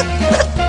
Ha ha ha!